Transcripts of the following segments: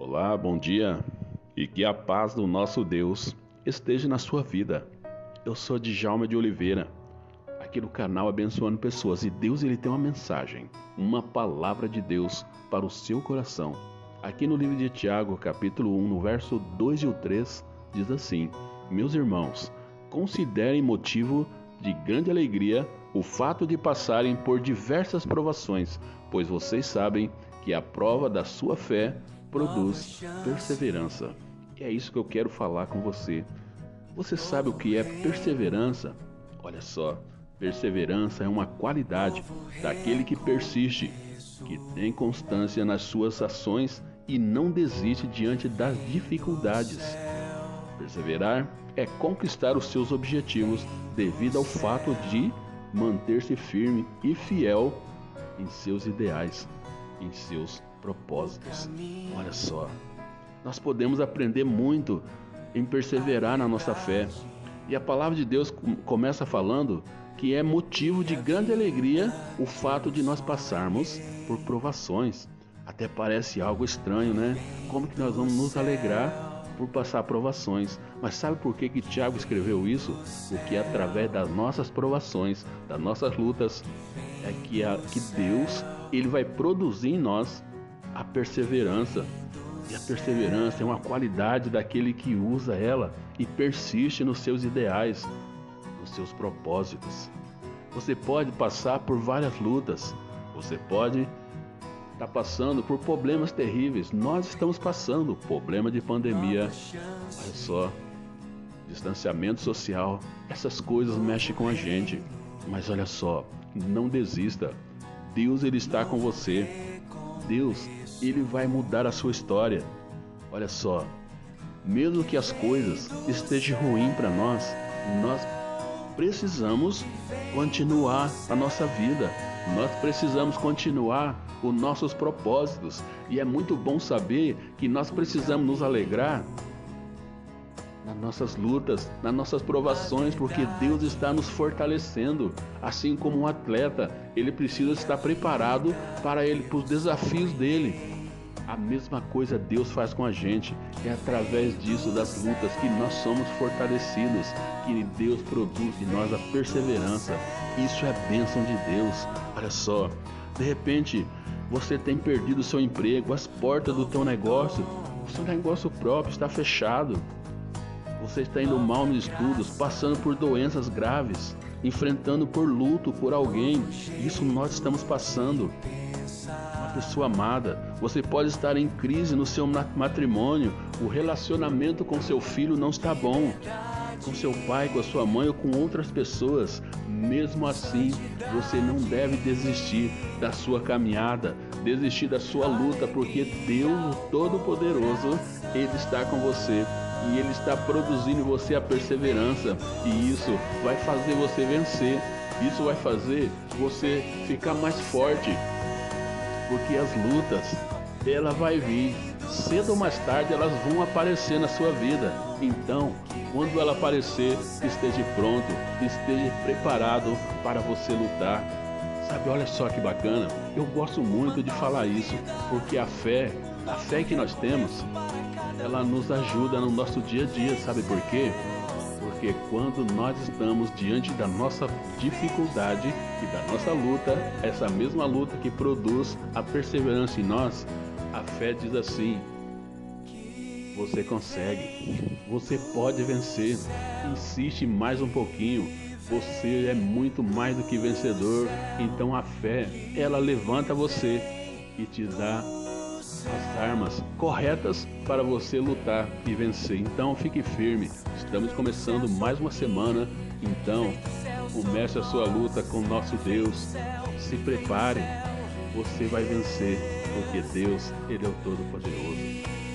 Olá, bom dia e que a paz do nosso Deus esteja na sua vida. Eu sou Djalma de Oliveira, aqui no canal Abençoando Pessoas e Deus ele tem uma mensagem, uma palavra de Deus para o seu coração. Aqui no livro de Tiago, capítulo 1, no verso 2 e o 3, diz assim: Meus irmãos, considerem motivo de grande alegria o fato de passarem por diversas provações, pois vocês sabem que a prova da sua fé produz perseverança. E é isso que eu quero falar com você. Você sabe o que é perseverança? Olha só, perseverança é uma qualidade daquele que persiste, que tem constância nas suas ações e não desiste diante das dificuldades. Perseverar é conquistar os seus objetivos devido ao fato de manter-se firme e fiel em seus ideais, em seus propósitos. Olha só, nós podemos aprender muito em perseverar na nossa fé. E a palavra de Deus começa falando que é motivo de grande alegria o fato de nós passarmos por provações. Até parece algo estranho, né? Como que nós vamos nos alegrar por passar provações? Mas sabe por que que Tiago escreveu isso? Porque através das nossas provações, das nossas lutas, é que, a, que Deus ele vai produzir em nós a perseverança. E a perseverança é uma qualidade daquele que usa ela e persiste nos seus ideais, nos seus propósitos. Você pode passar por várias lutas, você pode estar tá passando por problemas terríveis. Nós estamos passando problema de pandemia. Olha só, distanciamento social, essas coisas mexem com a gente. Mas olha só, não desista. Deus ele está com você. Deus, ele vai mudar a sua história. Olha só, mesmo que as coisas estejam ruins para nós, nós precisamos continuar a nossa vida. Nós precisamos continuar os nossos propósitos. E é muito bom saber que nós precisamos nos alegrar nas nossas lutas, nas nossas provações, porque Deus está nos fortalecendo. Assim como um atleta, ele precisa estar preparado para ele, para os desafios dele. A mesma coisa Deus faz com a gente. É através disso, das lutas, que nós somos fortalecidos, que Deus produz em nós a perseverança. Isso é bênção de Deus. Olha só, de repente você tem perdido o seu emprego, as portas do teu negócio, o seu negócio próprio está fechado. Você está indo mal nos estudos, passando por doenças graves, enfrentando por luto por alguém. Isso nós estamos passando. Uma pessoa amada. Você pode estar em crise no seu matrimônio. O relacionamento com seu filho não está bom. Com seu pai, com a sua mãe ou com outras pessoas. Mesmo assim, você não deve desistir da sua caminhada, desistir da sua luta, porque Deus, Todo-Poderoso, Ele está com você e Ele está produzindo em você a perseverança, e isso vai fazer você vencer, isso vai fazer você ficar mais forte, porque as lutas, ela vai vir, cedo ou mais tarde elas vão aparecer na sua vida. Então, quando ela aparecer, esteja pronto, esteja preparado para você lutar. Sabe, olha só que bacana. Eu gosto muito de falar isso, porque a fé, a fé que nós temos, ela nos ajuda no nosso dia a dia, sabe por quê? Porque quando nós estamos diante da nossa dificuldade e da nossa luta, essa mesma luta que produz a perseverança em nós, a fé diz assim: você consegue, você pode vencer, insiste mais um pouquinho, você é muito mais do que vencedor. Então a fé, ela levanta você e te dá as armas corretas para você lutar e vencer. Então fique firme. Estamos começando mais uma semana. Então comece a sua luta com nosso Deus. Se prepare. Você vai vencer, porque Deus, ele é o todo-poderoso.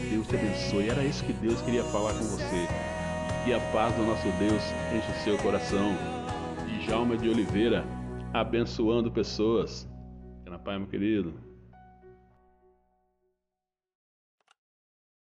Deus te abençoe. Era isso que Deus queria falar com você. Que a paz do nosso Deus enche o seu coração. De Jalma de Oliveira, abençoando pessoas. Paz, meu querido.